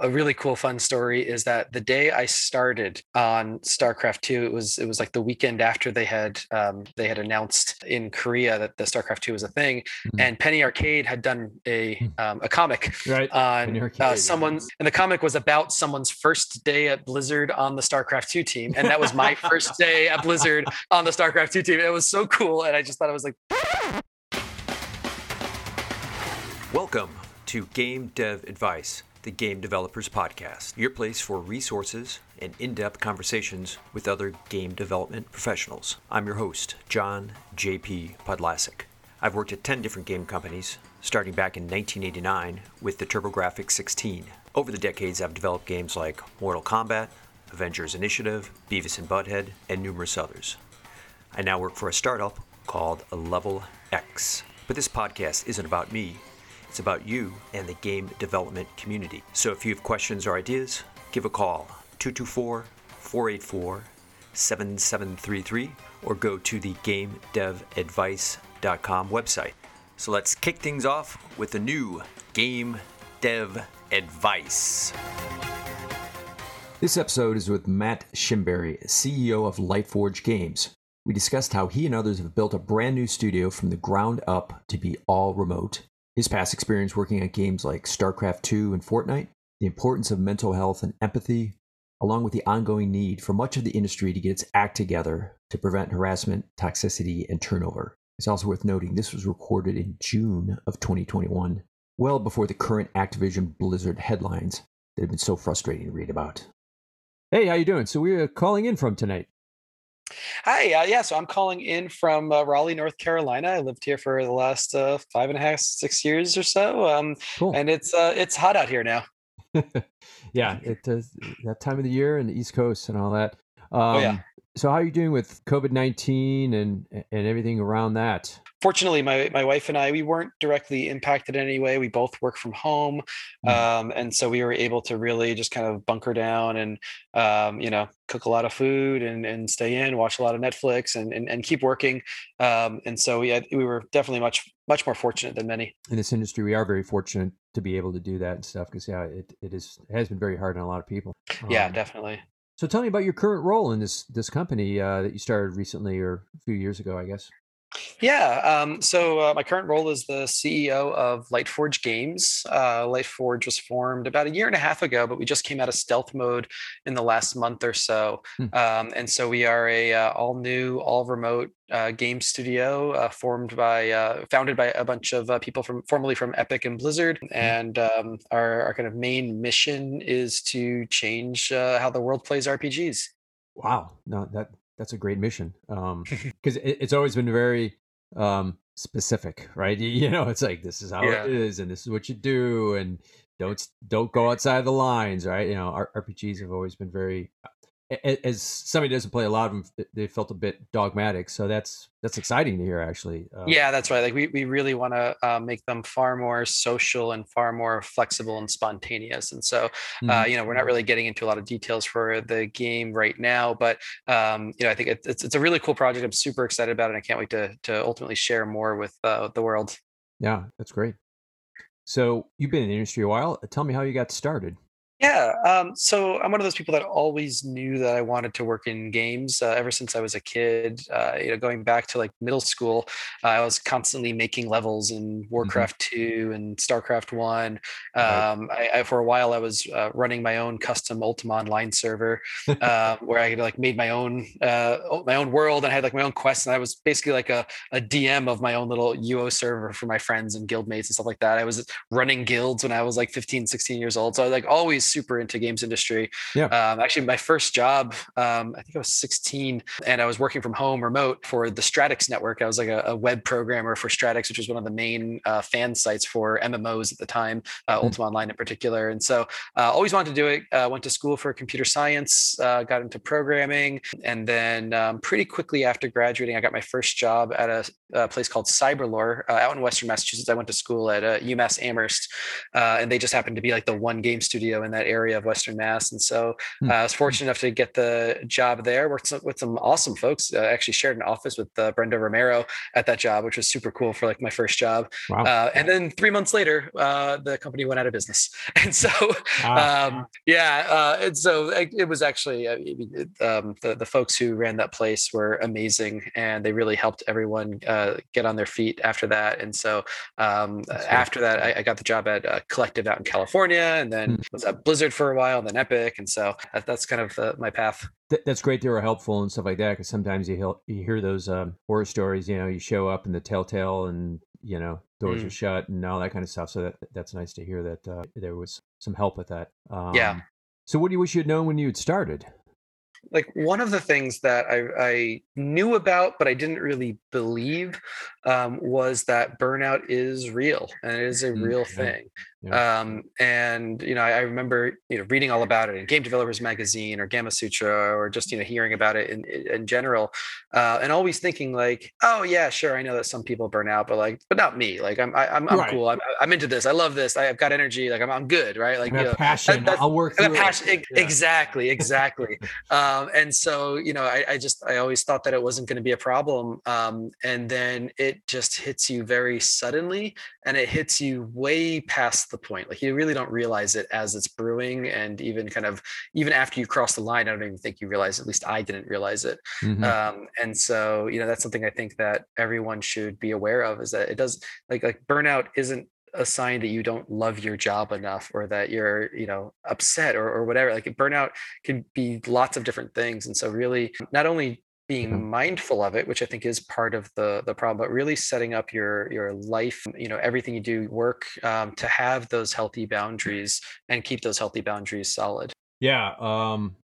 A really cool fun story is that the day I started on StarCraft 2, it was it was like the weekend after they had um, they had announced in Korea that the StarCraft 2 was a thing, mm-hmm. and Penny Arcade had done a hmm. um, a comic right. on Arcade, uh, someone's and the comic was about someone's first day at Blizzard on the StarCraft 2 team, and that was my first day at Blizzard on the StarCraft 2 team. It was so cool, and I just thought it was like. Welcome to Game Dev Advice the Game Developers Podcast, your place for resources and in depth conversations with other game development professionals. I'm your host, John J.P. Podlasek. I've worked at 10 different game companies, starting back in 1989 with the TurboGrafx 16. Over the decades, I've developed games like Mortal Kombat, Avengers Initiative, Beavis and Butthead, and numerous others. I now work for a startup called Level Ex. But this podcast isn't about me, it's about you and the game development community. So if you have questions or ideas, give a call 224 484 7733 or go to the GameDevAdvice.com website. So let's kick things off with a new Game Dev Advice. This episode is with Matt Schembari, CEO of Lightforge Games. We discussed how he and others have built a brand new studio from the ground up to be all remote his past experience working on games like StarCraft 2 and Fortnite, the importance of mental health and empathy, along with the ongoing need for much of the industry to get its act together to prevent harassment, toxicity, and turnover. It's also worth noting this was recorded in June of 2021, well before the current Activision Blizzard headlines that have been so frustrating to read about. Hey, how you doing? So we're calling in from tonight. Hi, uh, yeah. So I'm calling in from uh, Raleigh, North Carolina. I lived here for the last uh, five and a half, six years or so, um, cool. and it's uh, it's hot out here now. yeah, it does that time of the year and the East Coast and all that. Um, oh yeah. Um, so how are you doing with COVID nineteen and and everything around that? Fortunately, my my wife and I we weren't directly impacted in any way. We both work from home, mm-hmm. um, and so we were able to really just kind of bunker down and um, you know cook a lot of food and and stay in, watch a lot of Netflix, and and, and keep working. Um, and so we had, we were definitely much much more fortunate than many in this industry. We are very fortunate to be able to do that and stuff because yeah, it it is it has been very hard on a lot of people. Yeah, um, definitely. So tell me about your current role in this this company uh, that you started recently or a few years ago, I guess. Yeah. Um, so uh, my current role is the CEO of Lightforge Games. Uh, Lightforge was formed about a year and a half ago, but we just came out of stealth mode in the last month or so. Hmm. Um, and so we are a uh, all new, all remote uh, game studio uh, formed by, uh, founded by a bunch of people from formerly from Epic and Blizzard. Hmm. And um, our, our kind of main mission is to change how the world plays RPGs. Wow, no, that that's a great mission um because it, it's always been very um specific right you, you, know it's like this is how yeah. it is and this is what you do and don't don't go outside the lines right you know rpgs have always been very as somebody doesn't play a lot of them, they felt a bit dogmatic. So that's that's exciting to hear, actually. Uh, yeah, that's right. Like we we really want to uh, make them far more social and far more flexible and spontaneous. And so, uh, mm-hmm. uh, you know, we're not really getting into a lot of details for the game right now, but um, you know, I think it, it's it's a really cool project. I'm super excited about it. and I can't wait to to ultimately share more with uh, the world. Yeah, that's great. So you've been in the industry a while. Tell me how you got started. Yeah, um, so I'm one of those people that always knew that I wanted to work in games uh, ever since I was a kid. Uh, you know, going back to like middle school, uh, I was constantly making levels in mm-hmm. Warcraft mm-hmm. 2 and StarCraft 1. Um, right. I, I, for a while, I was uh, running my own custom Ultima Online server uh, where I like made my own uh, my own world and I had like my own quests, and I was basically like a, a DM of my own little UO server for my friends and guildmates and stuff like that. I was running guilds when I was like 15, 16 years old, so I was like always always super into games industry. Yeah. Um, actually, my first job, um, I think I was 16, and I was working from home remote for the Stratics network. I was like a, a web programmer for Stratics, which was one of the main uh, fan sites for MMOs at the time, uh, mm-hmm. Ultima Online in particular. And so, uh, always wanted to do it. Uh, went to school for computer science, uh, got into programming, and then um, pretty quickly after graduating, I got my first job at a, a place called Cyberlore uh, out in Western Massachusetts. I went to school at UMass Amherst, and they just happened to be like the one game studio in that area of Western Mass. And so, mm-hmm. I was fortunate enough to get the job there. Worked with some awesome folks. actually shared an office with Brenda Romero at that job, which was super cool for like my first job. Wow. and then three months later, the company went out of business, and so um, yeah, uh, and so it, it was actually uh, um, the the folks who ran that place were amazing, and they really helped everyone uh, get on their feet after that. And so um, after that, I, I, got the job at uh, Collective out in California, and then mm. was at Blizzard for a while, and then Epic, and so that, that's kind of uh, my path. That's great. They were helpful and stuff like that because sometimes you hear, you hear those um, horror stories. You know, you show up in the Telltale and you know doors mm. are shut and all that kind of stuff. So that that's nice to hear that uh, there was some help with that. Um, yeah. So what do you wish you had known when you had started? Like one of the things that I, I knew about, but I didn't really believe, um, was that burnout is real and it is a mm, real thing. Yeah. Um, and you know, I, I, remember you know reading all about it in Game Developers Magazine or Gamma Gamasutra or just you know hearing about it in in general, uh, and always thinking like, oh yeah, sure, I know that some people burn out, but like, but not me. Like I'm I, am i I'm, right. cool. I'm, I'm into this. I love this. I've got energy. Like I'm I'm good. Right. Like you know, passion. That, I'll work through passion. It. Yeah. Exactly. Exactly. um, and so you know, I, I just I always thought that it wasn't going to be a problem, um, and then it just hits you very suddenly, and it hits you way past the point. Like you really don't realize it as it's brewing, and even kind of even after you cross the line, I don't even think you realize. At least I didn't realize it. Mm-hmm. Um, and so you know that's something I think that everyone should be aware of is that it does like like burnout isn't a sign that you don't love your job enough or that you're you know upset or, or whatever like burnout can be lots of different things and so really not only being mm-hmm. mindful of it which i think is part of the the problem but really setting up your your life you know everything you do work um, to have those healthy boundaries and keep those healthy boundaries solid yeah um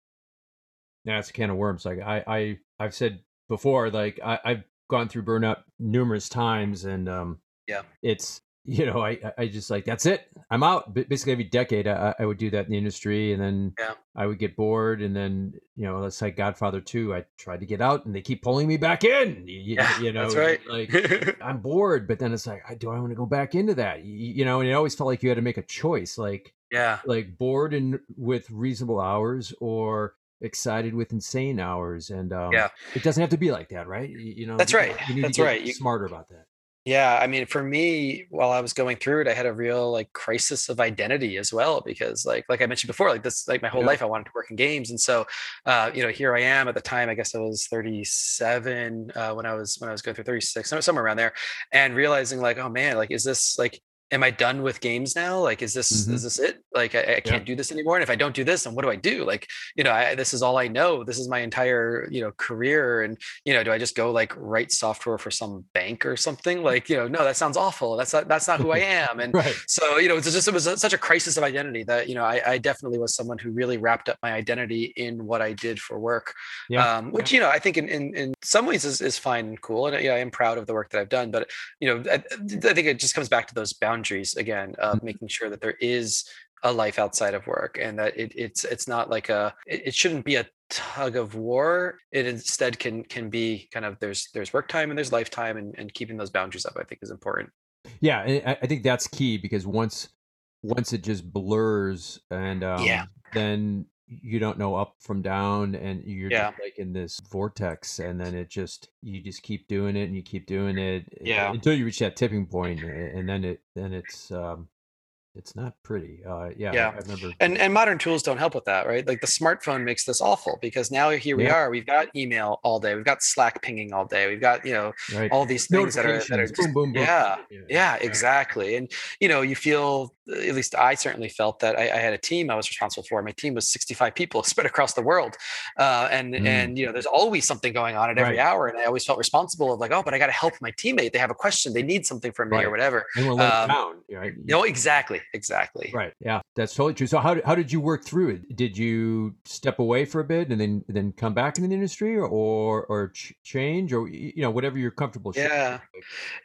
yeah it's a can of worms like i i i've said before like I, i've gone through burnout numerous times and um yeah it's you know, I I just like that's it. I'm out. Basically, every decade I, I would do that in the industry, and then yeah. I would get bored, and then you know, let's say Godfather Two. I tried to get out, and they keep pulling me back in. You, yeah, you know, that's right. like I'm bored, but then it's like, do I want to go back into that? You, you know, and it always felt like you had to make a choice, like yeah, like bored and with reasonable hours, or excited with insane hours and um, yeah it doesn't have to be like that right you, you know that's right you need that's to get right you, smarter about that yeah, I mean, for me, while I was going through it, I had a real like crisis of identity as well because, like, like I mentioned before, like this, like my whole yeah. life, I wanted to work in games, and so, uh, you know, here I am. At the time, I guess I was 37 uh, when I was when I was going through 36, somewhere around there, and realizing like, oh man, like, is this like am I done with games now? Like, is this mm-hmm. is this it? Like, I, I can't yeah. do this anymore. And if I don't do this, then what do I do? Like, you know, I, this is all I know. This is my entire you know career. And you know, do I just go like write software for some bank or something? Like, you know, no, that sounds awful. That's not that's not who I am. And right. so you know, it's just it was such a crisis of identity that you know I, I, definitely was someone who really wrapped up my identity in what I did for work. Yeah. Um, which yeah. you know I think in, in in some ways is is fine and cool. And yeah, I am proud of the work that I've done. But you know, I, I think it just comes back to those boundaries boundaries again of mm-hmm. making sure that there is a life outside of work and that it, it's it's not like a it, it, shouldn't be a tug of war. It instead can can be kind of there's there's work time and there's lifetime and, and keeping those boundaries up i think is important. Yeah I, I think that's key because once once it just blurs and um, yeah then you don't know up from down and you're yeah. just like in this vortex and then it just you just keep doing it and you keep doing it yeah until you reach that tipping point and then it then it's um it's not pretty. Uh, yeah, yeah. I, remember. And and modern tools don't help with that, right? Like the smartphone makes this awful because now here we yeah. are. We've got email all day. We've got Slack pinging all day. We've got you know right. all these things that are that are just, boom, boom, boom. Yeah, yeah, yeah, exactly. And you know you feel at least I certainly felt that I, I, had a team I was responsible for. My team was 65 people spread across the world, uh, and mm. and you know, there's always something going on at every right. hour, and I always felt responsible of like, oh, but I got to help my teammate. They have a question, they need something from me right. or whatever. And we're um, down, right? You know, exactly, exactly. Right. Yeah, that's totally true. So how how did you work through it? Did you step away for a bit and then then come back into the industry, or or, or ch- change, or you know, whatever you're comfortable? Yeah,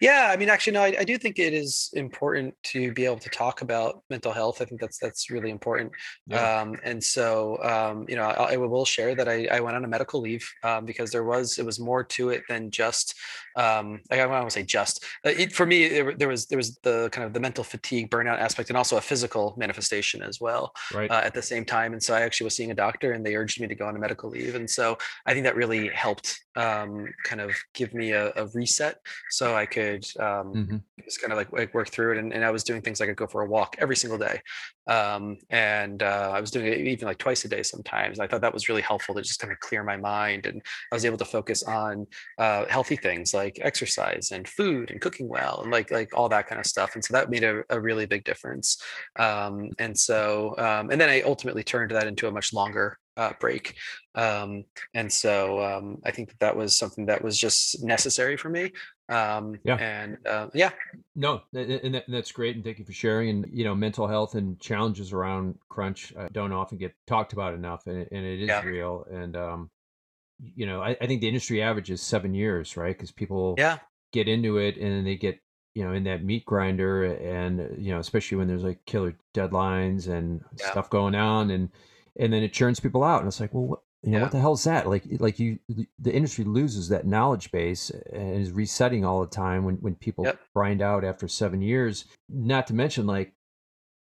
yeah. I mean, actually, no, I, I do think it is important to be able to talk about mental health. I think that's that's really important. Yeah. Um, and so, um, you know, I, I, will share that I, I went on a medical leave um, because there was it was more to it than just. Um, I don't want to say just. Uh, it, for me, it, there was there was the kind of the mental fatigue, burnout aspect, and also a physical manifestation as well right. uh, at the same time. And so, I actually was seeing a doctor, and they urged me to go on a medical leave. And so, I think that really helped um, kind of give me a, a reset, so I could um, mm-hmm. just kind of like, like work through it. And, and I was doing things like I could go for a walk every single day. Um, and uh, I was doing it even like twice a day sometimes. I thought that was really helpful to just kind of clear my mind. And I was able to focus on uh, healthy things like exercise and food and cooking well and like like all that kind of stuff. And so that made a, a really big difference. Um, and so um, and then I ultimately turned that into a much longer uh, break. Um, and so um, I think that that was something that was just necessary for me. Um, yeah. And uh, yeah. No, and that's great. And thank you for sharing. And, you know, mental health and challenges around crunch uh, don't often get talked about enough. And, and it is yeah. real. And, um, you know, I, I, think the industry average is seven years, right? Because people yeah. get into it and they get you know in that meat grinder and you know especially when there's like killer deadlines and yeah. stuff going on and and then it churns people out and it's like well what, you know yeah. what the hell is that like like you the industry loses that knowledge base and is resetting all the time when when people yep. grind out after seven years not to mention like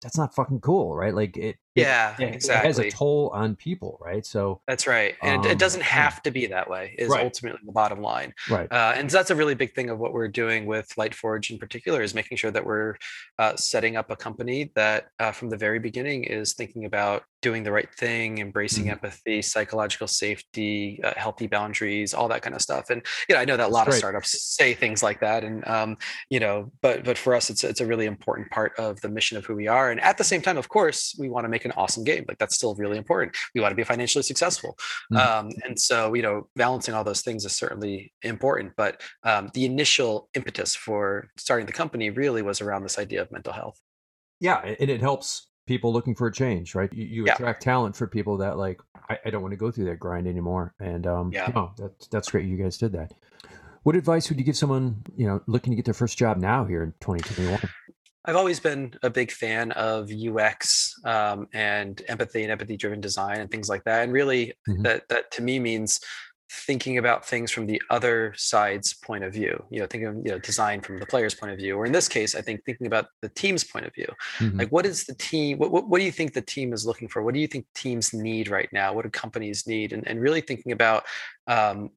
that's not fucking cool right like it yeah it, exactly it has a toll on people right so that's right and um, it, doesn't have to be that way is right. ultimately the bottom line right uh, and so that's a really big thing of what we're doing with lightforge in particular is making sure that we're uh, setting up a company that uh, from the very beginning is thinking about doing the right thing embracing mm-hmm. empathy psychological safety uh, healthy boundaries all that kind of stuff and you know i know that a lot of startups say things like that and um, you know but but for us it's it's a really important part of the mission of who we are and at the same time of course we want to make make an awesome game. Like that's still really important. We want to be financially successful. Mm-hmm. Um, and so, you know, balancing all those things is certainly important. But um, the initial impetus for starting the company really was around this idea of mental health. Yeah. And it helps people looking for a change, right? You, you yeah. attract talent for people that like, I, I, don't want to go through that grind anymore. And um, yeah, no, that's, that's great. You guys did that. What advice would you give someone, you know, looking to get their first job now here in 2021? I've always been a big fan of UX um, and empathy and empathy driven design and things like that. And really, mm-hmm. that that to me means thinking about things from the other side's point of view. You know, thinking of you know design from the player's point of view, or in this case, I think thinking about the team's point of view. Mm-hmm. Like, what is the team? What, what, what do you think the team is looking for? What do you think teams need right now? What do companies need? And and really thinking about um,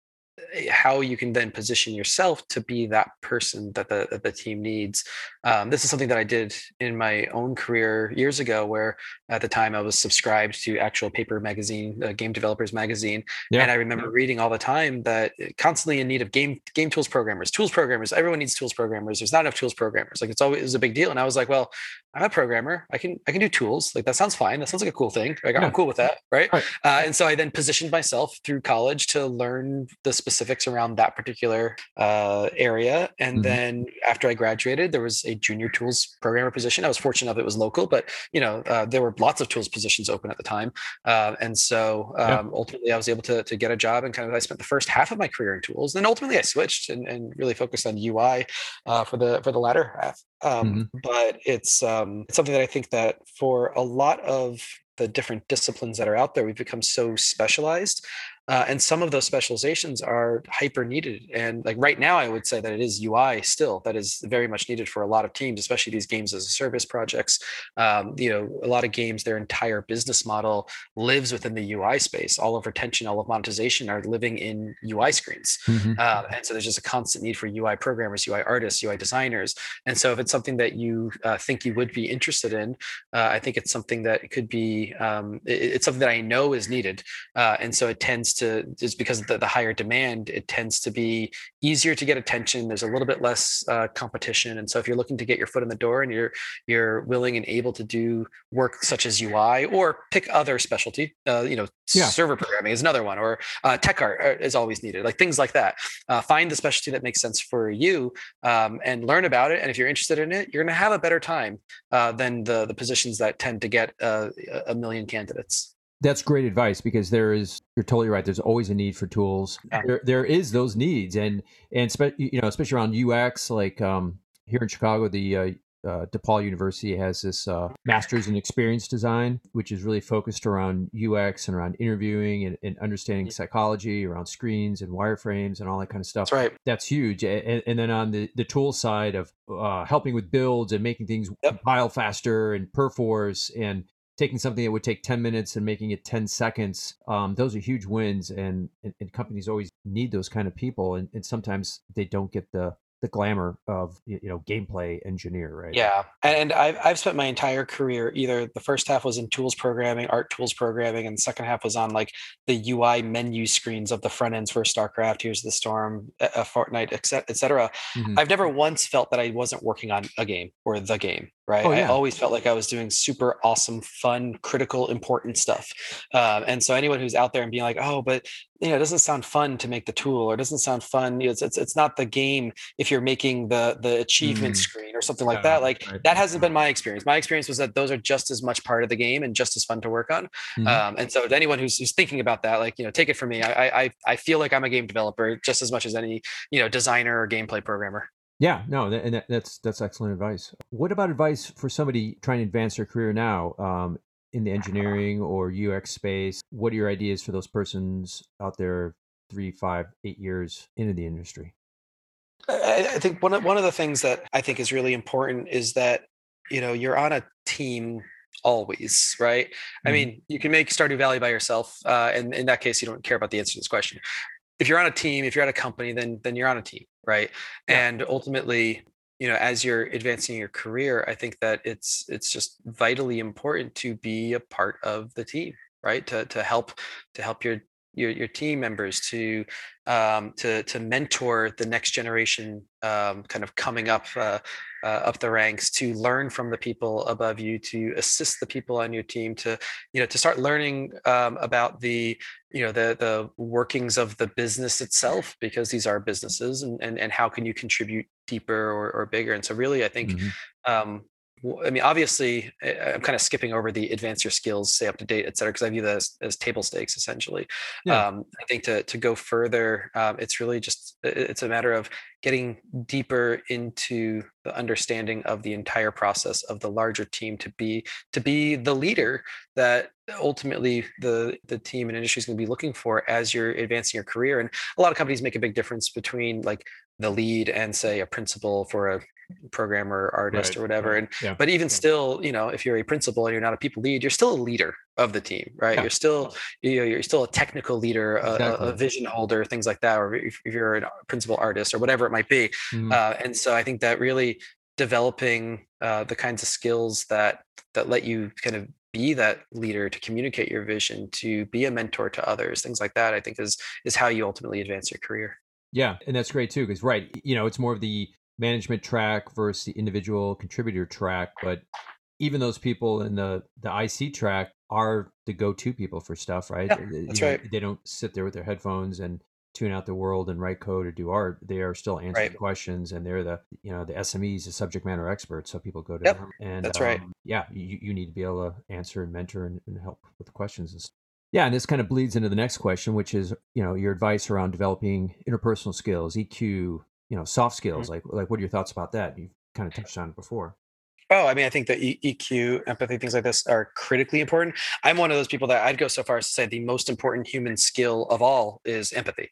how you can then position yourself to be that person that the, that the team needs. Um, this is something that I did in my own career years ago, where at the time I was subscribed to actual paper magazine, uh, Game Developers Magazine, yeah. and I remember reading all the time that eh, constantly in need of game game tools programmers, tools programmers. Everyone needs tools programmers. There's not enough tools programmers. Like it's always it was a big deal, and I was like, well, I'm a programmer. I can I can do tools. Like that sounds fine. That sounds like a cool thing. Like yeah. I'm cool with that, right? right. Uh, and so I then positioned myself through college to learn the specifics around that particular uh, area. And mm-hmm. then after I graduated, there was a junior tools programmer position. I was fortunate enough it was local, but you know uh, there were lots of tools positions open at the time. Uh, and so um, yeah. ultimately, I was able to, to get a job and kind of I spent the first half of my career in tools. Then ultimately, I switched and, and really focused on UI uh, for the for the latter half. Um, mm-hmm. But it's um, it's something that I think that for a lot of the different disciplines that are out there, we've become so specialized uh, and some of those specializations are hyper needed. And like right now, I would say that it is UI still that is very much needed for a lot of teams, especially these games as a service projects. Um, you know, a lot of games, their entire business model lives within the UI space. All of retention, all of monetization are living in UI screens. Mm-hmm. Uh, and so there's just a constant need for UI programmers, UI artists, UI designers. And so if it's something that you uh, think you would be interested in, uh, I think it's something that could be, um, it, it's something that I know is needed. Uh, and so it tends to just because of the, the higher demand, it tends to be easier to get attention. There's a little bit less uh, competition, and so if you're looking to get your foot in the door and you're you're willing and able to do work such as UI or pick other specialty, uh, you know, yeah. server programming is another one, or uh, tech art uh, is always needed, like things like that. Uh, find the specialty that makes sense for you um, and learn about it. And if you're interested in it, you're going to have a better time uh, than the the positions that tend to get a million candidates. That's great advice because there is you're totally right. There's always a need for tools. Yeah. There, there is those needs, and and spe- you know especially around UX. Like um, here in Chicago, the uh, uh, DePaul University has this uh, master's in experience design, which is really focused around UX and around interviewing and, and understanding psychology around screens and wireframes and all that kind of stuff. That's right. That's huge. And, and then on the, the tool side of uh, helping with builds and making things yep. compile faster and perforce and taking something that would take 10 minutes and making it 10 seconds um, those are huge wins and, and, and, companies always need those kind of people and, and sometimes they don't get the the glamour of you know gameplay engineer right? Yeah and I've, I've spent my entire career either the first half was in tools programming art tools programming and the second half was on like the ui menu screens of the front ends for starcraft Heroes of the Storm a fortnite etc mm-hmm. i've never once felt that i wasn't working on a game or the game right oh, yeah. i always felt like i was doing super awesome fun critical important stuff um, and so anyone who's out there and being like oh but you know it doesn't sound fun to make the tool or it doesn't sound fun it's, it's, it's not the game if you're making the the achievement mm. screen or something like yeah, that like right. that hasn't been my experience my experience was that those are just as much part of the game and just as fun to work on mm-hmm. um, and so to anyone who's, who's thinking about that like you know take it from me I, I i feel like i'm a game developer just as much as any you know designer or gameplay programmer yeah, no, and that, that's that's excellent advice. What about advice for somebody trying to advance their career now? Um, in the engineering or UX space? What are your ideas for those persons out there three, five, eight years into the industry? I, think one of one of the things that I think is really important is that you know you're on a team always, right? Mm-hmm. I mean, you can make Stardew Valley by yourself, uh, and in that case, you don't care about the answer to this question. If you're on a team, if you're at a company, then then you're on a team, right? Yeah. And ultimately, you know as you're advancing your career i think that it's it's just vitally important to be a part of the team right to to help to help your your, your team members to um, to to mentor the next generation um, kind of coming up uh, uh, up the ranks to learn from the people above you to assist the people on your team to you know to start learning um, about the you know the the workings of the business itself because these are businesses and and, and how can you contribute deeper or, or bigger and so really i think mm-hmm. I mean, obviously, I'm kind of skipping over the advance your skills, stay up to date, et cetera, because I view that as, as, table stakes essentially. Yeah. Um, I think to to go further, um, it's really just it's a matter of getting deeper into the understanding of the entire process of the larger team to be to be the leader that ultimately the the team and industry is going to be looking for as you're advancing your career. And a lot of companies make a big difference between like the lead and say a principal for a programmer artist right, or whatever and yeah. but even yeah. still you know if you're a principal and you're not a people lead you're still a leader of the team right yeah. you're still you know you're still a technical leader a, exactly. a, vision holder things like that or if, if, you're a principal artist or whatever it might be mm. uh, and so i think that really developing uh, the kinds of skills that that let you kind of be that leader to communicate your vision to be a mentor to others things like that i think is is how you ultimately advance your career yeah and that's great too because right you know it's more of the management track versus the individual contributor track but even those people in the the IC track are the go-to people for stuff, right? Yeah, that's know, right. They don't sit there with their headphones and tune out the world and write code or do art. They are still answering right. questions, and they're the you know the SMEs, the subject matter experts. So people go to yep, them, and that's um, right. Yeah, you, you need to be able to answer and mentor and, and help with the questions and stuff. Yeah, and this kind of bleeds into the next question, which is you know your advice around developing interpersonal skills, EQ, you know soft skills mm-hmm. like like what are your thoughts about that you've kind of touched on it before Oh, I mean, I think that EQ, empathy, things like this are critically important. I'm one of those people that I'd go so far as to say the most important human skill of all is empathy,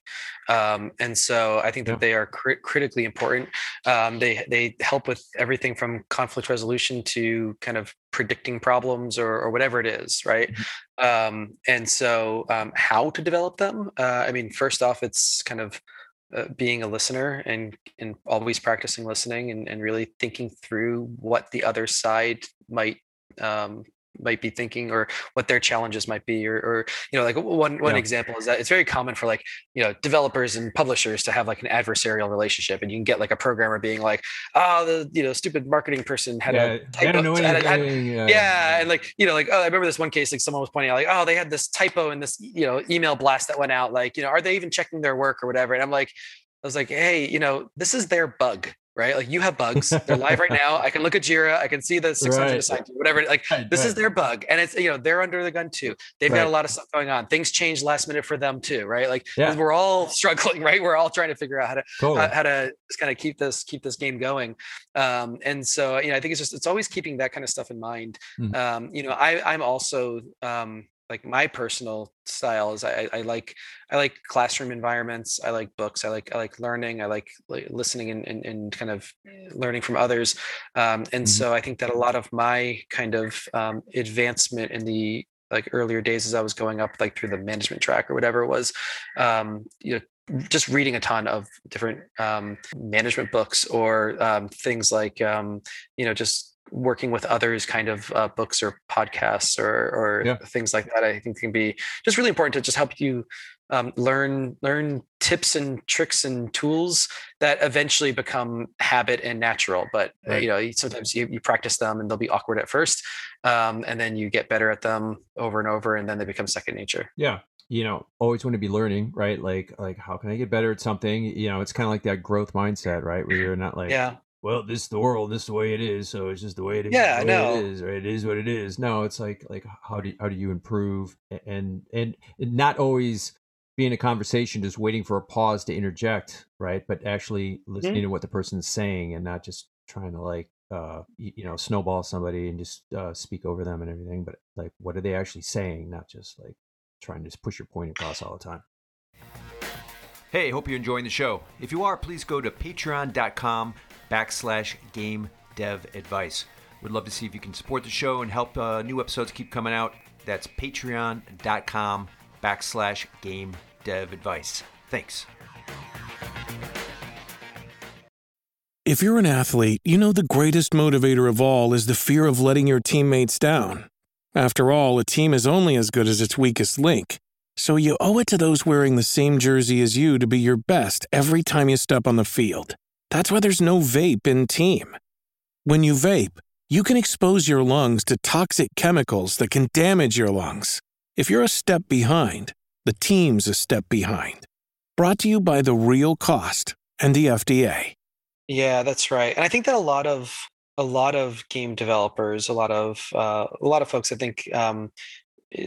um, and so I think that yeah. they are cri- critically important. Um, they they help with everything from conflict resolution to kind of predicting problems or, or whatever it is, right? Mm-hmm. Um, and so, um, how to develop them? Uh, I mean, first off, it's kind of uh, being a listener and and always practicing listening and, and really thinking through what the other side might um, might be thinking or what their challenges might be or, or you know like one one yeah. example is that it's very common for like you know developers and publishers to have like an adversarial relationship and you can get like a programmer being like oh the you know stupid marketing person had yeah, a typo had a, had, yeah. yeah and like you know like oh I remember this one case like someone was pointing out like oh they had this typo in this you know email blast that went out like you know are they even checking their work or whatever and I'm like I was like hey you know this is their bug right? Like you have bugs. They're live right now. I can look at Jira. I can see the 600 right. assigned to whatever. Like right, this right. is their bug, and it's you know they're under the gun too. They've got a lot of stuff going on. Things change last minute for them too, right? Like yeah. we're all struggling, right? We're all trying to figure out how to totally. how, how, to just kind of keep this keep this game going. Um, and so you know I think it's just it's always keeping that kind of stuff in mind. Mm. Um, you know I I'm also um, like my personal style is I, I like I like classroom environments. I like books. I like I like learning. I like, listening and, and, and, kind of learning from others. Um, and mm-hmm. so I think that a lot of my kind of um, advancement in the like earlier days as I was going up like through the management track or whatever it was, um, you know, just reading a ton of different um, management books or um, things like um, you know just working with others kind of uh, books or podcasts or, or yeah. things like that i think can be just really important to just help you um, learn learn tips and tricks and tools that eventually become habit and natural. But uh, right. you know sometimes you, you practice them and they'll be awkward at first um, and then you get better at them over and over and then they become second nature. Yeah. You know always want to be learning right? Like like how can i get better at something? You know it's kind of like that growth mindset right? Where you're not like yeah well, this is the world, this is the way it is, so it's just the way it is. Yeah, I know. It is, right? It is what it is. No, it's like like how do how do you improve and and, and not always be in a conversation just waiting for a pause to interject, right? But actually listening mm-hmm. to what the person's saying and not just trying to like uh you know snowball somebody and just uh speak over them and everything, but like what are they actually saying, not just like trying to just push your point across all the time. Hey, hope you're enjoying the show. If you are, please go to patreon.com backslash game dev advice. We'd love to see if you can support the show and help uh, new episodes keep coming out. That's patreon.com backslash game dev advice. Thanks. If you're an athlete, you know the greatest motivator of all is the fear of letting your teammates down. After all, a team is only as good as its weakest link. So you owe it to those wearing the same jersey as you to be your best every time you step on the field. That's why there's no vape in team. When you vape, you can expose your lungs to toxic chemicals that can damage your lungs. If you're a step behind, the team's a step behind. Brought to you by The Real Cost and the FDA. Yeah, that's right. And I think that a lot of a lot of game developers, a lot of uh, a lot of folks, I think, um,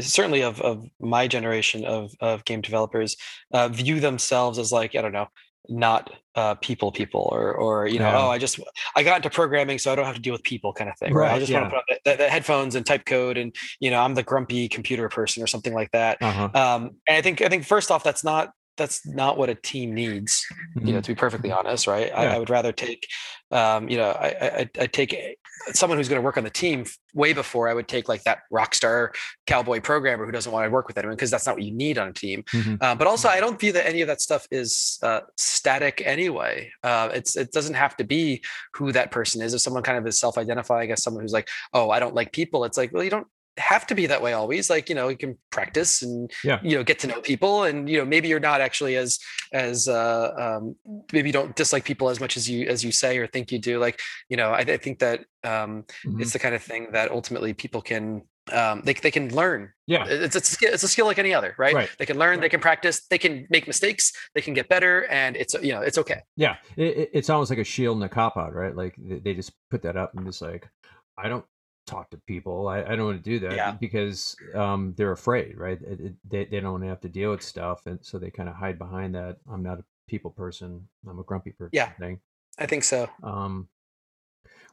certainly of of my generation of of game developers, uh, view themselves as like I don't know, not uh, people people or or you know yeah. oh i just i got into programming so i don't have to deal with people kind of thing right, right? i just yeah. want to put on the, the, headphones and type code and you know i'm the grumpy computer person or something like that uh-huh. um, and i think i think first off that's not that's not what a team needs mm-hmm. you know mm-hmm. to be perfectly honest right yeah. I, I, would rather take um, you know i i, I take someone who's going to work on the team way before i would take like that rock star cowboy programmer who doesn't want to work with anyone because that's not what you need on a team mm-hmm. uh, but also i don't view that any of that stuff is uh, static anyway uh, it's it doesn't have to be who that person is if someone kind of is self-identifying as someone who's like oh i don't like people it's like well you don't have to be that way always like you know you can practice and yeah. you know get to know people and you know maybe you're not actually as as uh um, maybe you don't dislike people as much as you as you say or think you do like you know i, I think that um mm-hmm. it's the kind of thing that ultimately people can um, they, they can learn. Yeah, it's it's a, skill, it's a skill like any other, right? right? They can learn, they can practice, they can make mistakes, they can get better, and it's you know it's okay. Yeah, it, it's almost like a shield and a cop out, right? Like they just put that up and just like I don't talk to people. I, I don't want to do that yeah. because um, they're afraid, right? It, it, they, they don't want to have to deal with stuff. And so they kind of hide behind that. I'm not a people person. I'm a grumpy person. Yeah. Thing. I think so. Um,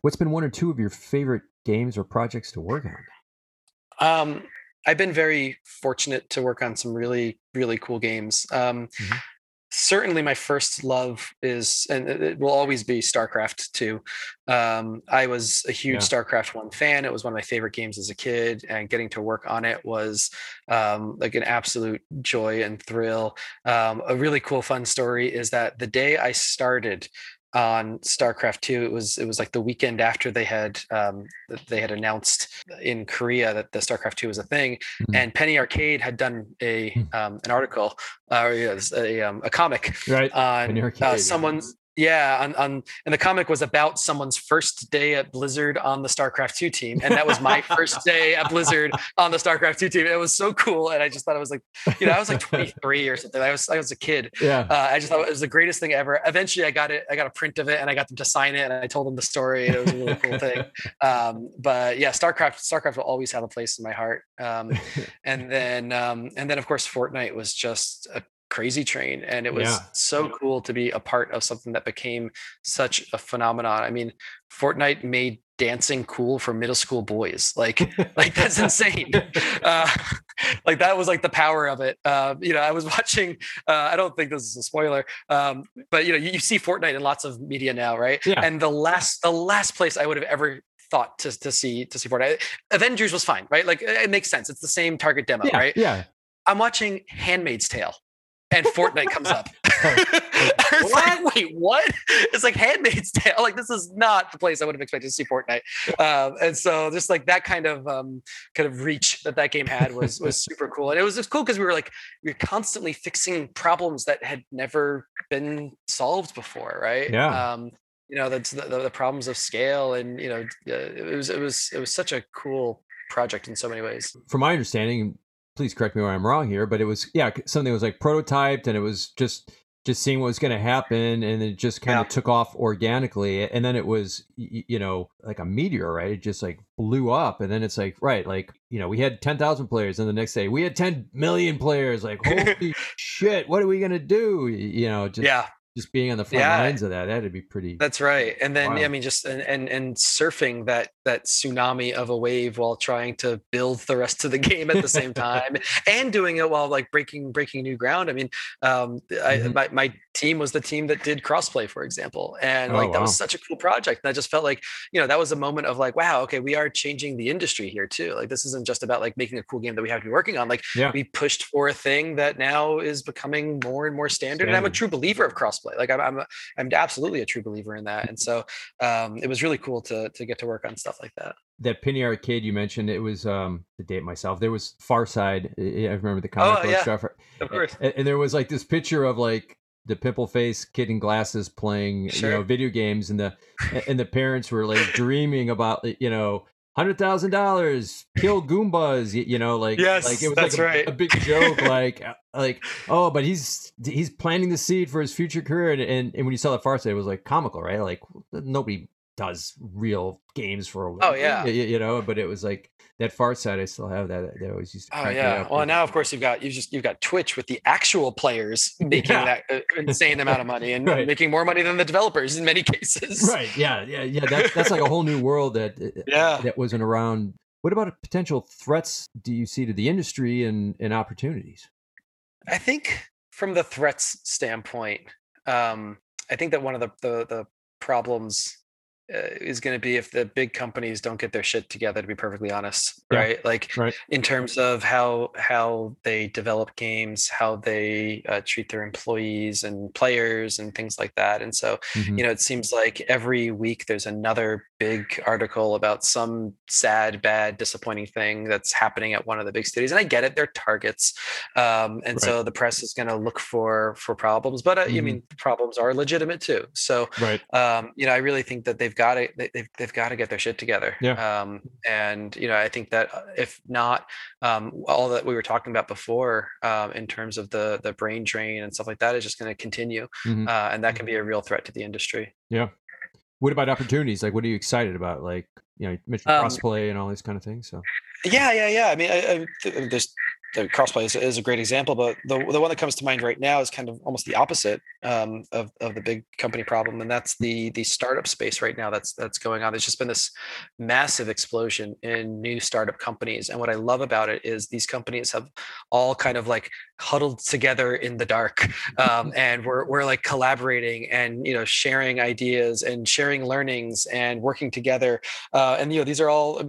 what's been one or two of your favorite games or projects to work on? Um, I've been very fortunate to work on some really, really cool games. Um, mm-hmm certainly my first love is and it will always be starcraft 2 um, i was a huge yeah. starcraft 1 fan. It was one of my favorite games as a kid and getting to work on it was um, like an absolute joy and thrill. Um, a really cool fun story is that the day i started on StarCraft 2. It was it was like the weekend after they had um, they had announced in Korea that the StarCraft 2 was a thing, mm-hmm. and Penny Arcade had done a hmm. um, an article or uh, a, um, a comic right. on uh, someone's yeah, on, on and the comic was about someone's first day at Blizzard on the StarCraft 2 team. And that was my first day at Blizzard on the StarCraft 2 team. It was so cool. And I just thought it was like, you know, I was like 23 or something. I was I was a kid. Yeah. Uh, I just thought it was the greatest thing ever. Eventually I got it, I got a print of it and I got them to sign it and I told them the story. It was a really cool thing. Um, but yeah, StarCraft, StarCraft will always have a place in my heart. Um, and then um, and then of course Fortnite was just a crazy train and it was yeah. so cool to be a part of something that became such a phenomenon. I mean fortnite made dancing cool for middle school boys like like that's insane. Uh, like that was like the power of it. Uh, you know i was watching uh, i don't think this is a spoiler um, but you know you, you, see fortnite in lots of media now right? Yeah. and the last the last place i would have ever thought to, to see to see fortnite avengers was fine right? Like it makes sense. It's the same target demo yeah, right? yeah. I'm watching handmaid's tale and Fortnite comes up. it's like, wait, what? It's like Handmaid's Tale. Like this is not the place I would have expected to see Fortnite. Um, and so just like that kind of um, kind of reach that that game had was was super cool. And it was just cool because we were like we were constantly fixing problems that had never been solved before, right? Yeah. Um, you know, that's the, the, problems of scale, and you know, it was it was it was such a cool project in so many ways. From my understanding, please correct me where I'm wrong here, but it was yeah something was like prototyped and it was just just seeing what was going to happen and it just kind yeah. of took off organically and then it was you know like a meteor right? It just like blew up and then it's like right like you know we had 10,000 players and the next day we had 10 million players like holy shit what are we going to do you know just yeah just being on the front yeah, lines of that that'd be pretty that's right and then i mean just and, and and surfing that that tsunami of a wave while trying to build the rest of the game at the same time and doing it while like breaking breaking new ground i mean um mm-hmm. I, my, my team was the team that did crossplay for example and oh, like that wow. was such a cool project and i just felt like you know that was a moment of like wow okay we are changing the industry here too like this isn't just about like making a cool game that we have to be working on like yeah. we pushed for a thing that now is becoming more and more standard, standard. and i'm a true believer of crossplay. Like I'm, I'm, I'm absolutely a true believer in that. And so um, it was really cool to to get to work on stuff like that. That Penny Arcade you mentioned, it was um, the date myself. There was Far Side. I remember the comic oh, book yeah. stuff. Of course. And, and there was like this picture of like the pimple face kid in glasses playing sure. you know video games and the and the parents were like dreaming about you know hundred thousand dollars, kill Goombas. You, know, like yes, like it was like a, right. a, big joke, like uh, like oh, but he's he's planting the seed for his future career. And and, and when you saw the far side, it was like comical, right? Like nobody does real games for a living. Oh yeah, you, you, know. But it was like that far side. I still have that. They always used to. Oh yeah. Well, now of course you've got you just you've got Twitch with the actual players making yeah. that uh, insane amount of money and right. making more money than the developers in many cases. Right. Yeah. Yeah. Yeah. That, that's like a whole new world that uh, yeah that wasn't around. What about potential threats do you see to the industry and, and opportunities? I think from the threats standpoint, um, I think that one of the, the, the problems uh, is going to be if the big companies don't get their shit together to be perfectly honest yeah, right like right. in terms of how how they develop games how they uh, treat their employees and players and things like that and so mm-hmm. you know it seems like every week there's another big article about some sad bad disappointing thing that's happening at one of the big studios and i get it they're targets um, and right. so the press is going to look for for problems but uh, mm-hmm. i mean problems are legitimate too so right um, you know i really think that they've got to they've, they've got to get their shit together yeah um, and you know i think that uh, if not um, all that we were talking about before um, in terms of the the brain drain and stuff like that is just going to continue mm-hmm. uh, and that can be a real threat to the industry yeah what about opportunities? Like what are you excited about? Like you know you mentioned um crossplay and all these kind of things so. Yeah yeah yeah. I mean I, I, there's the crossplay is, is, a great example, but the, the one that comes to mind right now is kind of almost the opposite um, of, of the big company problem, and that's the the startup space right now that's that's going on. There's just been this massive explosion in new startup companies, and what I love about it is these companies have all kind of like huddled together in the dark, um, and we're we're like collaborating and you know sharing ideas and sharing learnings and working together, uh, and you know these are all.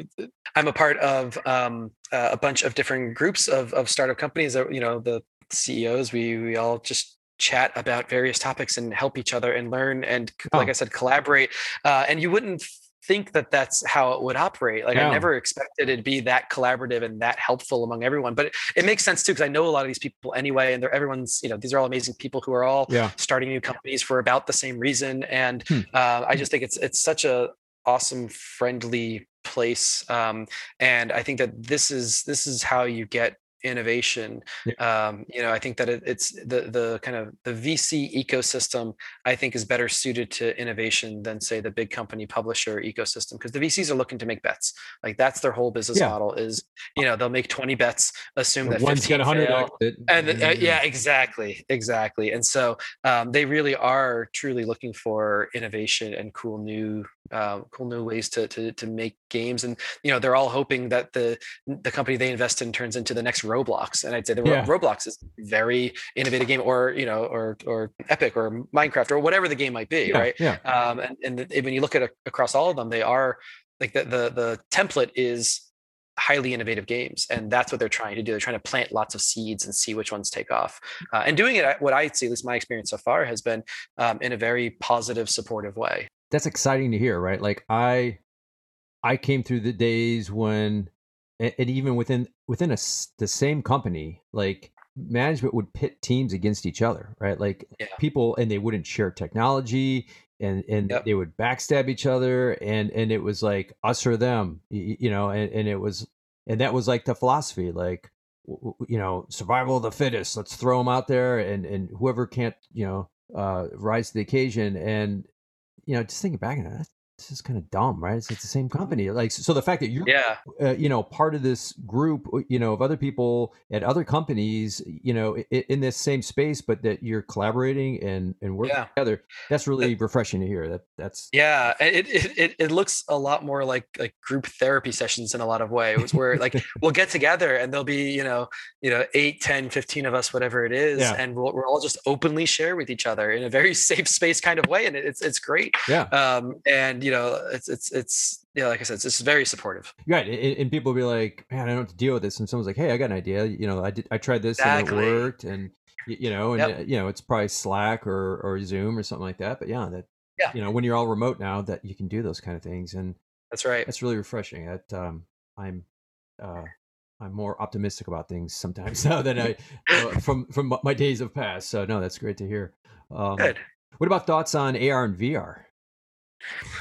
I'm a part of um, uh, a bunch of different groups of, of startup companies that you know the CEOs we we all just chat about various topics and help each other and learn and oh. like i said collaborate uh, and you wouldn't think that that's how it would operate. Like yeah. I never expected it to be that collaborative and that helpful among everyone. But it, it makes sense too because I know a lot of these people anyway, and they're everyone's you know these are all amazing people who are all yeah. starting new companies for about the same reason. And hmm. uh, I just think it's it's such a awesome, friendly place. Um, and I think that this is this is how you get innovation yeah. um, you know i think that it, it's the the kind of the vc ecosystem i think is better suited to innovation than say the big company publisher ecosystem because the vcs are looking to make bets like that's their whole business yeah. model is you know they'll make 20 bets assume that one's got 100 fail, and uh, yeah exactly exactly and so um, they really are truly looking for innovation and cool new uh, cool new ways to, to to make games and you know they're all hoping that the the company they invest in turns into the next Roblox, and I'd say the yeah. Roblox is very innovative game, or you know, or or Epic or Minecraft or whatever the game might be, yeah, right? Yeah. Um, and and the, when you look at it across all of them, they are like the the the template is highly innovative games and that's what they're trying to do they're trying to plant lots of seeds and see which ones take off uh, and doing it what i see at least my experience so far has been um, in a very positive supportive way that's exciting to hear right like i i came through the days when and, even within within a, the same company, like management would pit teams against each other, right? Like yeah. people, and they wouldn't share technology, and and yep. they would backstab each other, and and it was like us or them, you, you know, and, and it was, and that was like the philosophy, like you know, survival of the fittest. Let's throw them out there, and and whoever can't, you know, uh, rise to the occasion, and you know, just thinking back, on that this is kind of dumb, right? It's, it's, the same company. Like, so the fact that you're, yeah, uh, you know, part of this group, uh, you know, of other people at other companies, you know, in, in this same space, but that you're collaborating and and working yeah. together, that's really that, refreshing to hear. That that's yeah, it, it it it looks a lot more like like group therapy sessions in a lot of ways, where like we'll get together and there'll be you know you know 8, 10, 15 of us, whatever it is, yeah. and we'll, we'll all just openly share with each other in a very safe space kind of way, and it's it's great. Yeah. Um, and you know, it's it's it's yeah, like I said, it's, it's very supportive. Right, and, and, people will be like, "Man, I don't know what to deal with this," and someone's like, "Hey, I got an idea. You know, I did, I tried this exactly. and it worked, and you know, and yep. uh, you know, it's probably Slack or or Zoom or something like that. But yeah, that yeah, you know, when you're all remote now, that you can do those kind of things, and that's right. That's really refreshing. That um, I'm uh, I'm more optimistic about things sometimes now than I uh, from from my days of past. So no, that's great to hear. Um, Good. What about thoughts on AR and VR?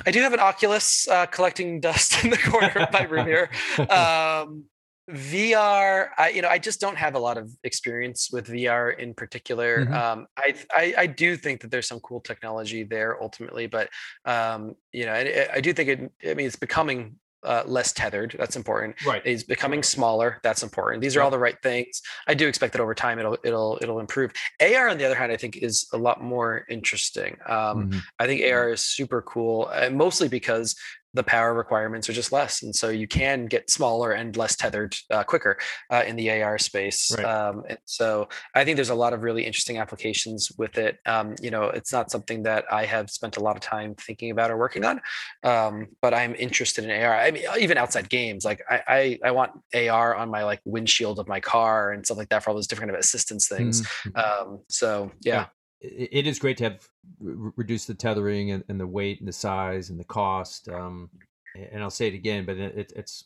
I do have an Oculus uh, collecting dust in the corner of my room here. Um, VR, I, you know, I just don't have a lot of experience with VR in particular. Mm-hmm. Um, I, I, I do think that there's some cool technology there ultimately, but um, you know, I, I do think it. I mean, it's becoming uh, less tethered. That's important. Right. He's becoming smaller. That's important. These are all the right things. I do expect that over time it'll it'll it'll improve. AR on the other hand, I think is a lot more interesting. Um, mm-hmm. I think AR is super cool, mostly because the power requirements are just less, and so you can get smaller and less tethered uh, quicker uh, in the AR space. Right. Um, and so I think there's a lot of really interesting applications with it. Um, you know, it's not something that I have spent a lot of time thinking about or working on, um, but I'm interested in AR. I mean, even outside games, like I, I, I want AR on my like windshield of my car and stuff like that for all those different kind of assistance things. Mm-hmm. Um, so yeah. yeah it is great to have reduced the tethering and, and, the weight and the size and the cost. Um, and I'll say it again, but it, it's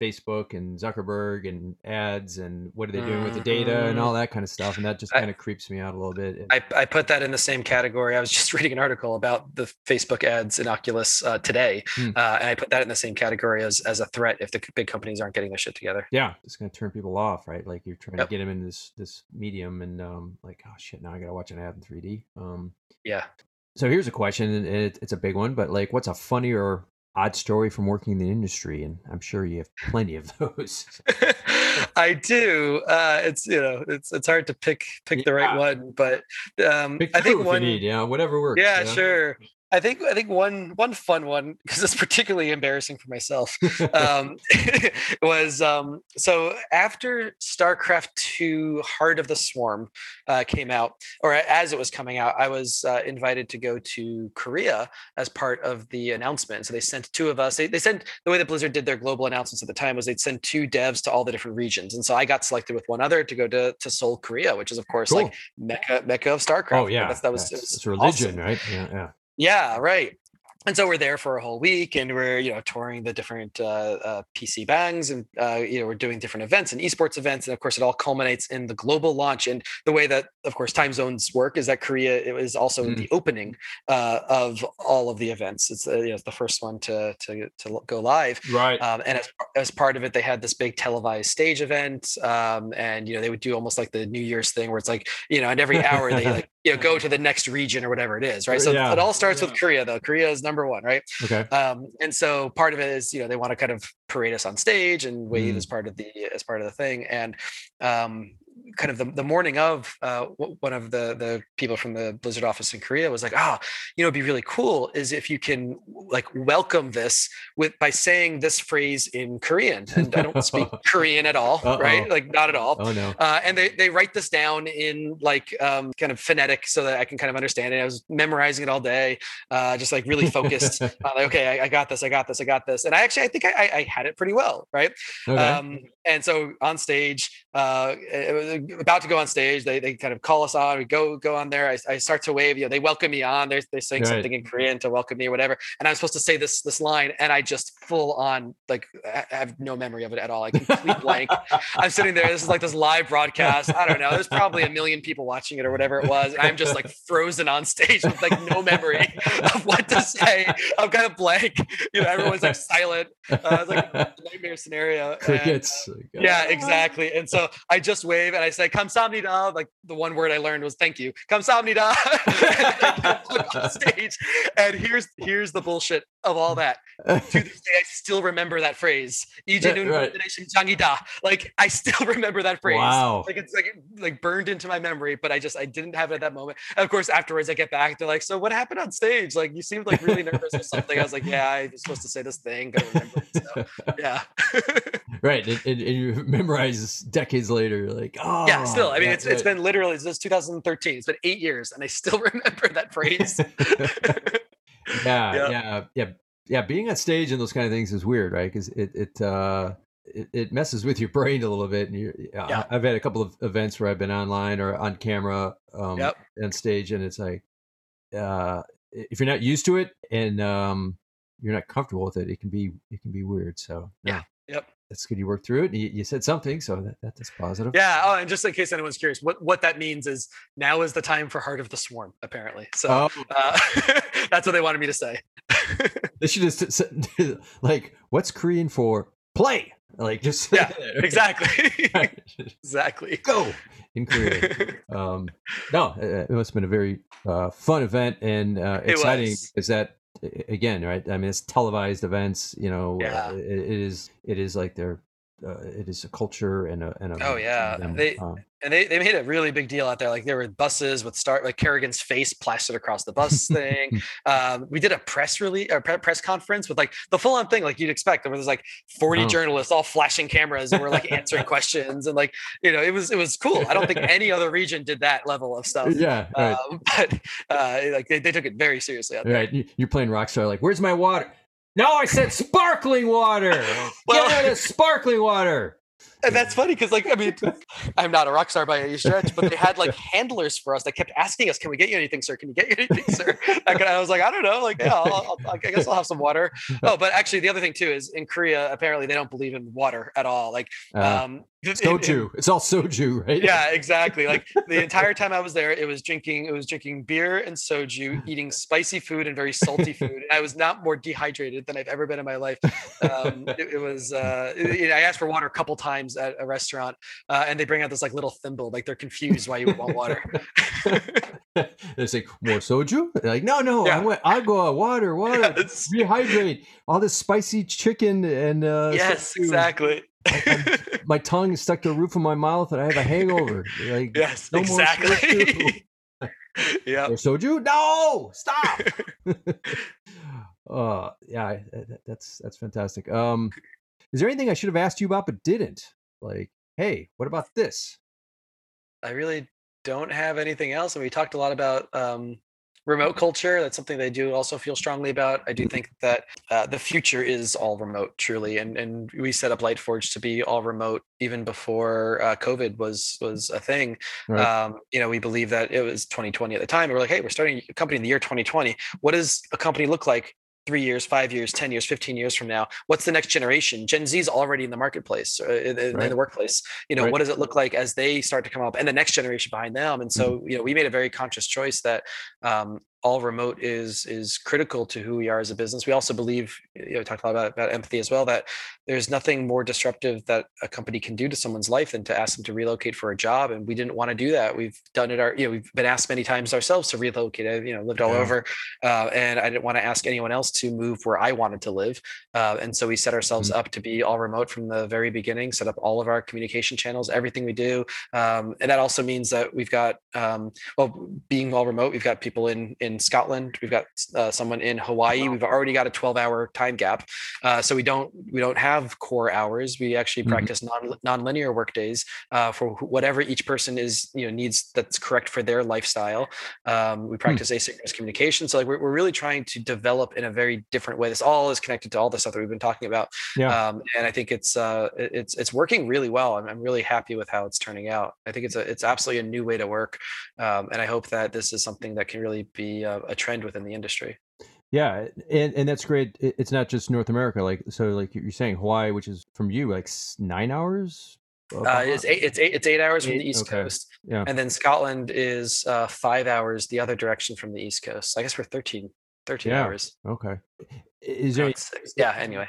Facebook and Zuckerberg and ads and what are they doing with the data and mm-hmm. all that kind of stuff. And that just kind of creeps me out a little bit. I, I put that in the same category. I was just reading an article about the Facebook ads in Oculus uh, today. Hmm. Uh, and I put that in the same category as, as a threat if the big companies aren't getting their shit together. Yeah. It's going to turn people off, right? Like you're trying yep. to get them in this, this medium and um, like, oh shit, now I got to watch an ad in 3D. Um, yeah. So here's a question, and it, it's a big one, but like, what's a funnier odd story from working in the industry? And I'm sure you have plenty of those. I do. Uh, it's you know it's it's hard to pick pick yeah. the right one, but um, I think one. need, yeah, whatever works. Yeah, yeah, sure. I think I think one one fun one because it's particularly embarrassing for myself um, was um, so after StarCraft Two: Heart of the Swarm uh, came out, or as it was coming out, I was uh, invited to go to Korea as part of the announcement. So they sent two of us. They, they sent the way that Blizzard did their global announcements at the time was they'd send two devs to all the different regions, and so I got selected with one other to go to to Seoul, Korea, which is of course cool. like mecca mecca of StarCraft. Oh yeah, that was, was it's religion, awesome. right? Yeah, yeah. Yeah, right. And so we're there for a whole week and we're you know touring the different uh, uh, pc bangs and uh, you know we're doing different events and esports events and of course it all culminates in the global launch. And the way that of course time zones work is that korea is also mm. the opening uh, of all of the events. It's, you know, it's the first one to to, to go live. Right. Um, and as, as part of it they had this big televised stage event um, and you know they would do almost like the new year's thing where it's like you know and every hour they like you know go to the next region or whatever it is right so yeah. it all starts yeah. with korea though korea is number one right okay um, and so part of it is you know they want to kind of parade us on stage and wave mm. as part of the as part of the thing and um, kind of the, the morning of uh, one of the the people from the blizzard office in korea was like oh you know it'd be really cool is if you can like welcome this with by saying this phrase in korean. And i don't speak korean at all Uh-oh. right? Like not at all. Oh no. Uh, and they, they write this down in like um, kind of phonetic so that i can kind of understand it. I was memorizing it all day uh, just like really focused like okay I, I, got this i got this i got this. And i actually i think i, I had it pretty well right? Okay. um, and so on stage uh, about to go on stage. They, they kind of call us on. We go go on there. I, I start to wave. You know, they welcome me on. They're they're saying right. something in Korean to welcome me or whatever. And I'm supposed to say this this line, and I just full on like I have no memory of it at all. I complete blank. I'm sitting there. This is like this live broadcast. I don't know. There's probably a million people watching it or whatever it was. And I'm just like frozen on stage with like no memory of what to say. I'm kind of blank. You know, everyone's like silent. Uh, it's like a nightmare scenario. Crickets. And, yeah, exactly. And so I just wave and I say, "Kamsamnida." Like the one word I learned was "thank you." Kamsamnida. stage, and here's here's the bullshit of all that. to this day, I still remember that phrase. right. Like I still remember that phrase. Wow. Like it's like like burned into my memory, but I just I didn't have it at that moment. And of course, afterwards I get back. They're like, "So what happened on stage? Like you seemed like really nervous or something." I was like, "Yeah, I was supposed to say this thing. Gotta remember it." So, yeah. right, and, and, and, you memorize decades later, like, oh, yeah. Still, oh, I mean, it's right. it's been literally since 2013. It's been eight years, and I still remember that phrase. Yeah, yeah, yeah, yeah, yeah. Being on stage and those kind of things is weird, right? Because it it uh it, it, messes with your brain a little bit. And you, yeah. I've had a couple of events where I've been online or on camera um, yep. on stage, and it's like, uh, if you're not used to it and um, you're not comfortable with it, it can be it can be weird. So yeah, yep that's good. You worked through it. You, you, said something, so that, that's positive. Yeah. Oh, and just in case anyone's curious, what what that means is now is the time for Heart of the Swarm. Apparently, so oh. uh, that's what they wanted me to say. they should just like, what's Korean for play? Like just yeah, exactly, exactly. Go in Korea. um, no, it must have been a very uh, fun event and uh, exciting. Is that again, right? I mean, it's televised events. You know, yeah. it, it is it is like they're uh, it is a culture and a and a. Oh yeah, they uh, and they, they made a really big deal out there. Like there were buses with start like Kerrigan's face plastered across the bus thing. um, we did a press release or press conference with like the full on thing, like you'd expect. There was like 40 oh. journalists all flashing cameras and we're like answering questions and like you know it was it was cool. I don't think any other region did that level of stuff. Yeah, right. um, but uh, like they, they took it very seriously out there. Right, you're playing Rockstar. Like, where's my water? No, I said sparkling water. well, Get out of sparkling water. And that's funny because, like, I mean, I'm not a rock star by any stretch, but they had like handlers for us that kept asking us, "Can we get you anything, sir? Can you get you anything, sir?" I was like, "I don't know, like, yeah, I'll, I'll, i guess I'll have some water." Oh, but actually, the other thing too is in Korea, apparently they don't believe in water at all. Like, uh, um, soju. it's all soju, right? Yeah, exactly. Like the entire time I was there, it was drinking, it was drinking beer and soju, eating spicy food and very salty food. And I was not more dehydrated than I've ever been in my life. Um, it, it, was. Uh, it, I asked for water a couple times at a restaurant, uh, and they bring out this like little thimble, like they're confused why you would want water. they say more soju. They're like, no, no, yeah. I want agua, water, water, yes. rehydrate. All this spicy chicken and uh, yes, exactly. I, my tongue is stuck to the roof of my mouth and I have a hangover. Like, yes, no exactly. yeah. Or soju? No, stop. uh, yeah, that's that's fantastic. Um, is there anything I should have asked you about but didn't? Like, hey, what about this? I really don't have anything else, and we talked a lot about um, remote culture. That's something they do also feel strongly about. I do think that uh, the future is all remote, truly, and and we set up Lightforge to be all remote even before uh, COVID was was a thing. Right. Um, you know, we believe that it was 2020 at the time. And we're like, hey, we're starting a company in the year 2020. What does a company look like three years, five years, 10 years, 15 years from now, what's the next generation? Gen Z is already in the marketplace, uh, in, right. in, the workplace. You know, right. what does it look like as they start to come up and the next generation behind them? And so, mm-hmm. you know, we made a very conscious choice that um, all remote is is critical to who we are as a business. We also believe, you know, we talked a lot about, about empathy as well, that there's nothing more disruptive that a company can do to someone's life than to ask them to relocate for a job. And we didn't want to do that. We've done it our, you know, we've been asked many times ourselves to relocate. I, you know, lived all yeah. over. Uh, and I didn't want to ask anyone else to move where I wanted to live. Uh, and so we set ourselves mm-hmm. up to be all remote from the very beginning, set up all of our communication channels, everything we do. Um, and that also means that we've got, um, well, being all remote, we've got people in, in in Scotland. We've got uh, someone in Hawaii. We've already got a 12 hour time gap. Uh, so we don't, we don't have core hours. We actually mm-hmm. practice non non-linear work days uh, for whatever each person is, you know, needs that's correct for their lifestyle. Um, we hmm. practice mm-hmm. asynchronous communication. So like we're, we're really trying to develop in a very different way. This all is connected to all the stuff that we've been talking about. Yeah. Um, and I think it's, uh, it's, it's working really well. I'm, I'm really happy with how it's turning out. I think it's a, it's absolutely a new way to work. Um, and I hope that this is something that can really be a, a trend within the industry. Yeah, and and that's great. It's not just North America, like so, like you're saying Hawaii, which is from you, like nine hours. Uh, it's eight. It's eight. It's eight hours eight? from the east okay. coast. Yeah, and then Scotland is uh, five hours the other direction from the east coast. I guess we're 13, 13 yeah. hours. Okay. Is there? Yeah. Anyway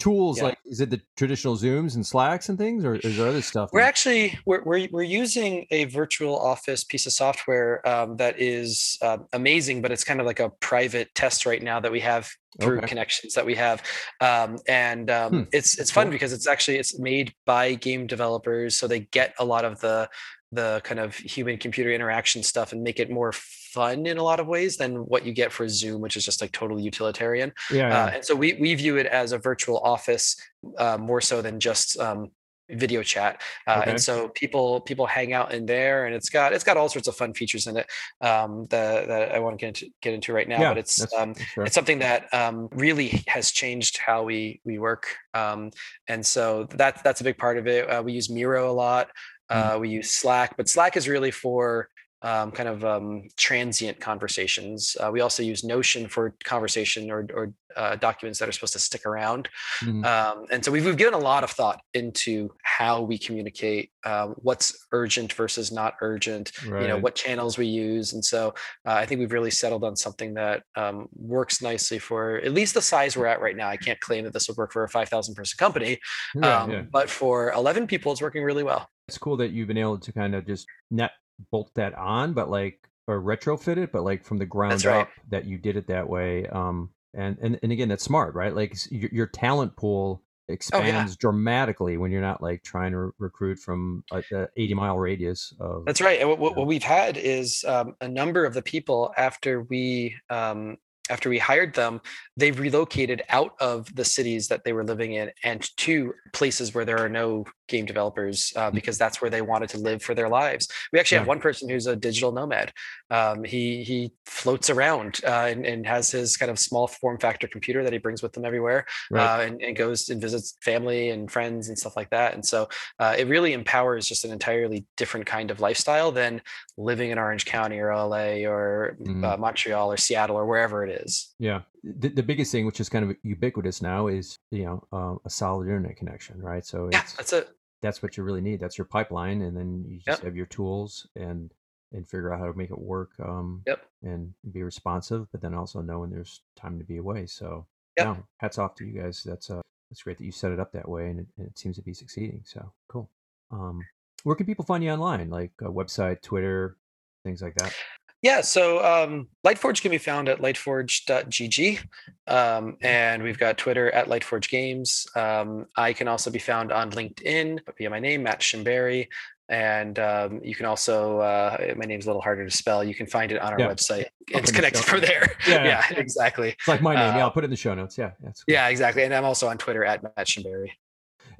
tools yeah. like is it the traditional zooms and slacks and things or is there other stuff we're actually we're, we're, we're using a virtual office piece of software um, that is uh, amazing but it's kind of like a private test right now that we have through okay. connections that we have um, and um, hmm. it's it's fun cool. because it's actually it's made by game developers so they get a lot of the the kind of human computer interaction stuff and make it more fun in a lot of ways than what you get for Zoom, which is just like totally utilitarian. Yeah. Uh, and so we we view it as a virtual office uh, more so than just um, video chat uh, okay. and so people people hang out in there and it's got it's got all sorts of fun features in it um that, that i want to get into get into right now yeah, but it's um it's something that um really has changed how we we work um and so that that's a big part of it uh, we use miro a lot mm. uh, we use slack but slack is really for um, kind of um, transient conversations. Uh, we also use Notion for conversation or, or uh, documents that are supposed to stick around. Mm-hmm. Um, and so we've, we've, given a lot of thought into how we communicate, uh, what's urgent versus not urgent, right. you know, what channels we use. And so uh, I think we've really settled on something that um, works nicely for at least the size we're at right now. I can't claim that this would work for a 5,000 person company, yeah, um, yeah. but for 11 people, it's working really well. It's cool that you've been able to kind of just net bolt that on, but like or retrofit it, but like from the ground right. up that you did it that way. Um, and and and again, that's smart, right? Like your, your talent pool expands oh, yeah. dramatically when you're not like trying to recruit from a, a 80 mile radius of that's right and what, what, we've had is um, a number of the people after we um, after we hired them, they relocated out of the cities that they were living in and to places where there are no game developers uh, mm. because that's where they wanted to live for their lives. We actually yeah. have one person who's a digital nomad. Um, he he floats around uh, and, and, has his kind of small form factor computer that he brings with him everywhere right. uh, and, and, goes and visits family and friends and stuff like that. And so uh, it really empowers just an entirely different kind of lifestyle than living in Orange County or LA or mm-hmm. Montreal or Seattle or wherever it is. Yeah. The, the biggest thing, which is kind of ubiquitous now, is you know uh, a solid internet connection, right? So yeah, that's it that's what you really need. That's your pipeline, and then you just yep. have your tools and and figure out how to make it work. Um, yep. And be responsive, but then also know when there's time to be away. So, yep. no, hats off to you guys. That's uh, that's great that you set it up that way, and it, and it seems to be succeeding. So cool. Um, where can people find you online? Like a website, Twitter, things like that. Yeah, so um, Lightforge can be found at lightforge.gg, um, and we've got Twitter at Lightforge Games. Um, I can also be found on LinkedIn via my name, Matt Schembari. and um, you can also uh, my name's a little harder to spell. You can find it on our yeah. website. It's connected from there. Yeah, yeah, exactly. It's like my name. yeah, I'll put it in the show notes. Yeah, cool. yeah, exactly. And I'm also on Twitter at Matt Schembari.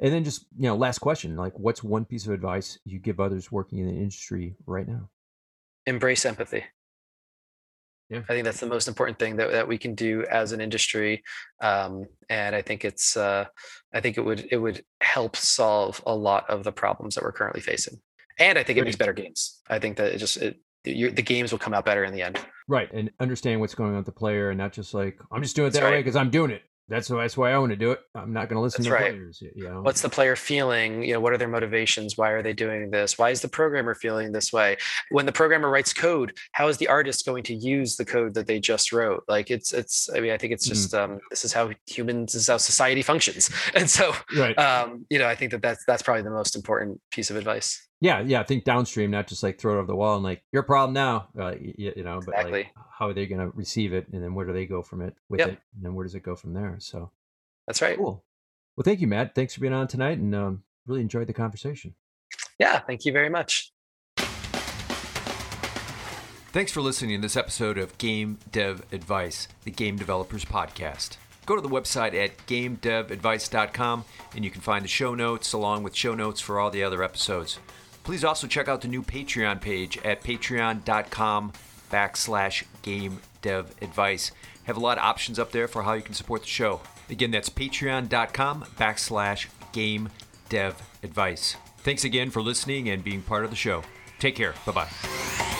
And then just you know, last question: like, what's one piece of advice you give others working in the industry right now? Embrace empathy. Yeah. I think that's the most important thing that, that we can do as an industry, um, and I think it's uh, I think it would it would help solve a lot of the problems that we're currently facing, and I think it makes better games. I think that it just it, the games will come out better in the end. Right, and understand what's going on with the player, and not just like I'm just doing it that right. way because I'm doing it that's why that's why I want to do it. I'm not going to listen that's to right. players. You know? What's the player feeling? You know, what are their motivations? Why are they doing this? Why is the programmer feeling this way? When the programmer writes code, how is the artist going to use the code that they just wrote? Like it's it's. I mean, I think it's just mm-hmm. um, this is how humans, this is how society functions. And so, right. um, you know, I think that that's that's probably the most important piece of advice. Yeah, yeah. I think downstream, not just like throw it over the wall and like your problem now, uh, you, you, know, but exactly. like how are they going to receive it, and then where do they go from it with yep. it, and then where does it go from there? So that's right. Cool. Well, thank you, Matt. Thanks for being on tonight, and um, really enjoyed the conversation. Yeah, thank you very much. Thanks for listening to this episode of Game Dev Advice, the Game Developers Podcast. Go to the website at gamedevadvice.com and you can find the show notes along with show notes for all the other episodes. Please also check out the new Patreon page at patreon.com backslash game dev advice. Have a lot of options up there for how you can support the show. Again, that's patreon.com backslash game dev advice. Thanks again for listening and being part of the show. Take care. Bye bye.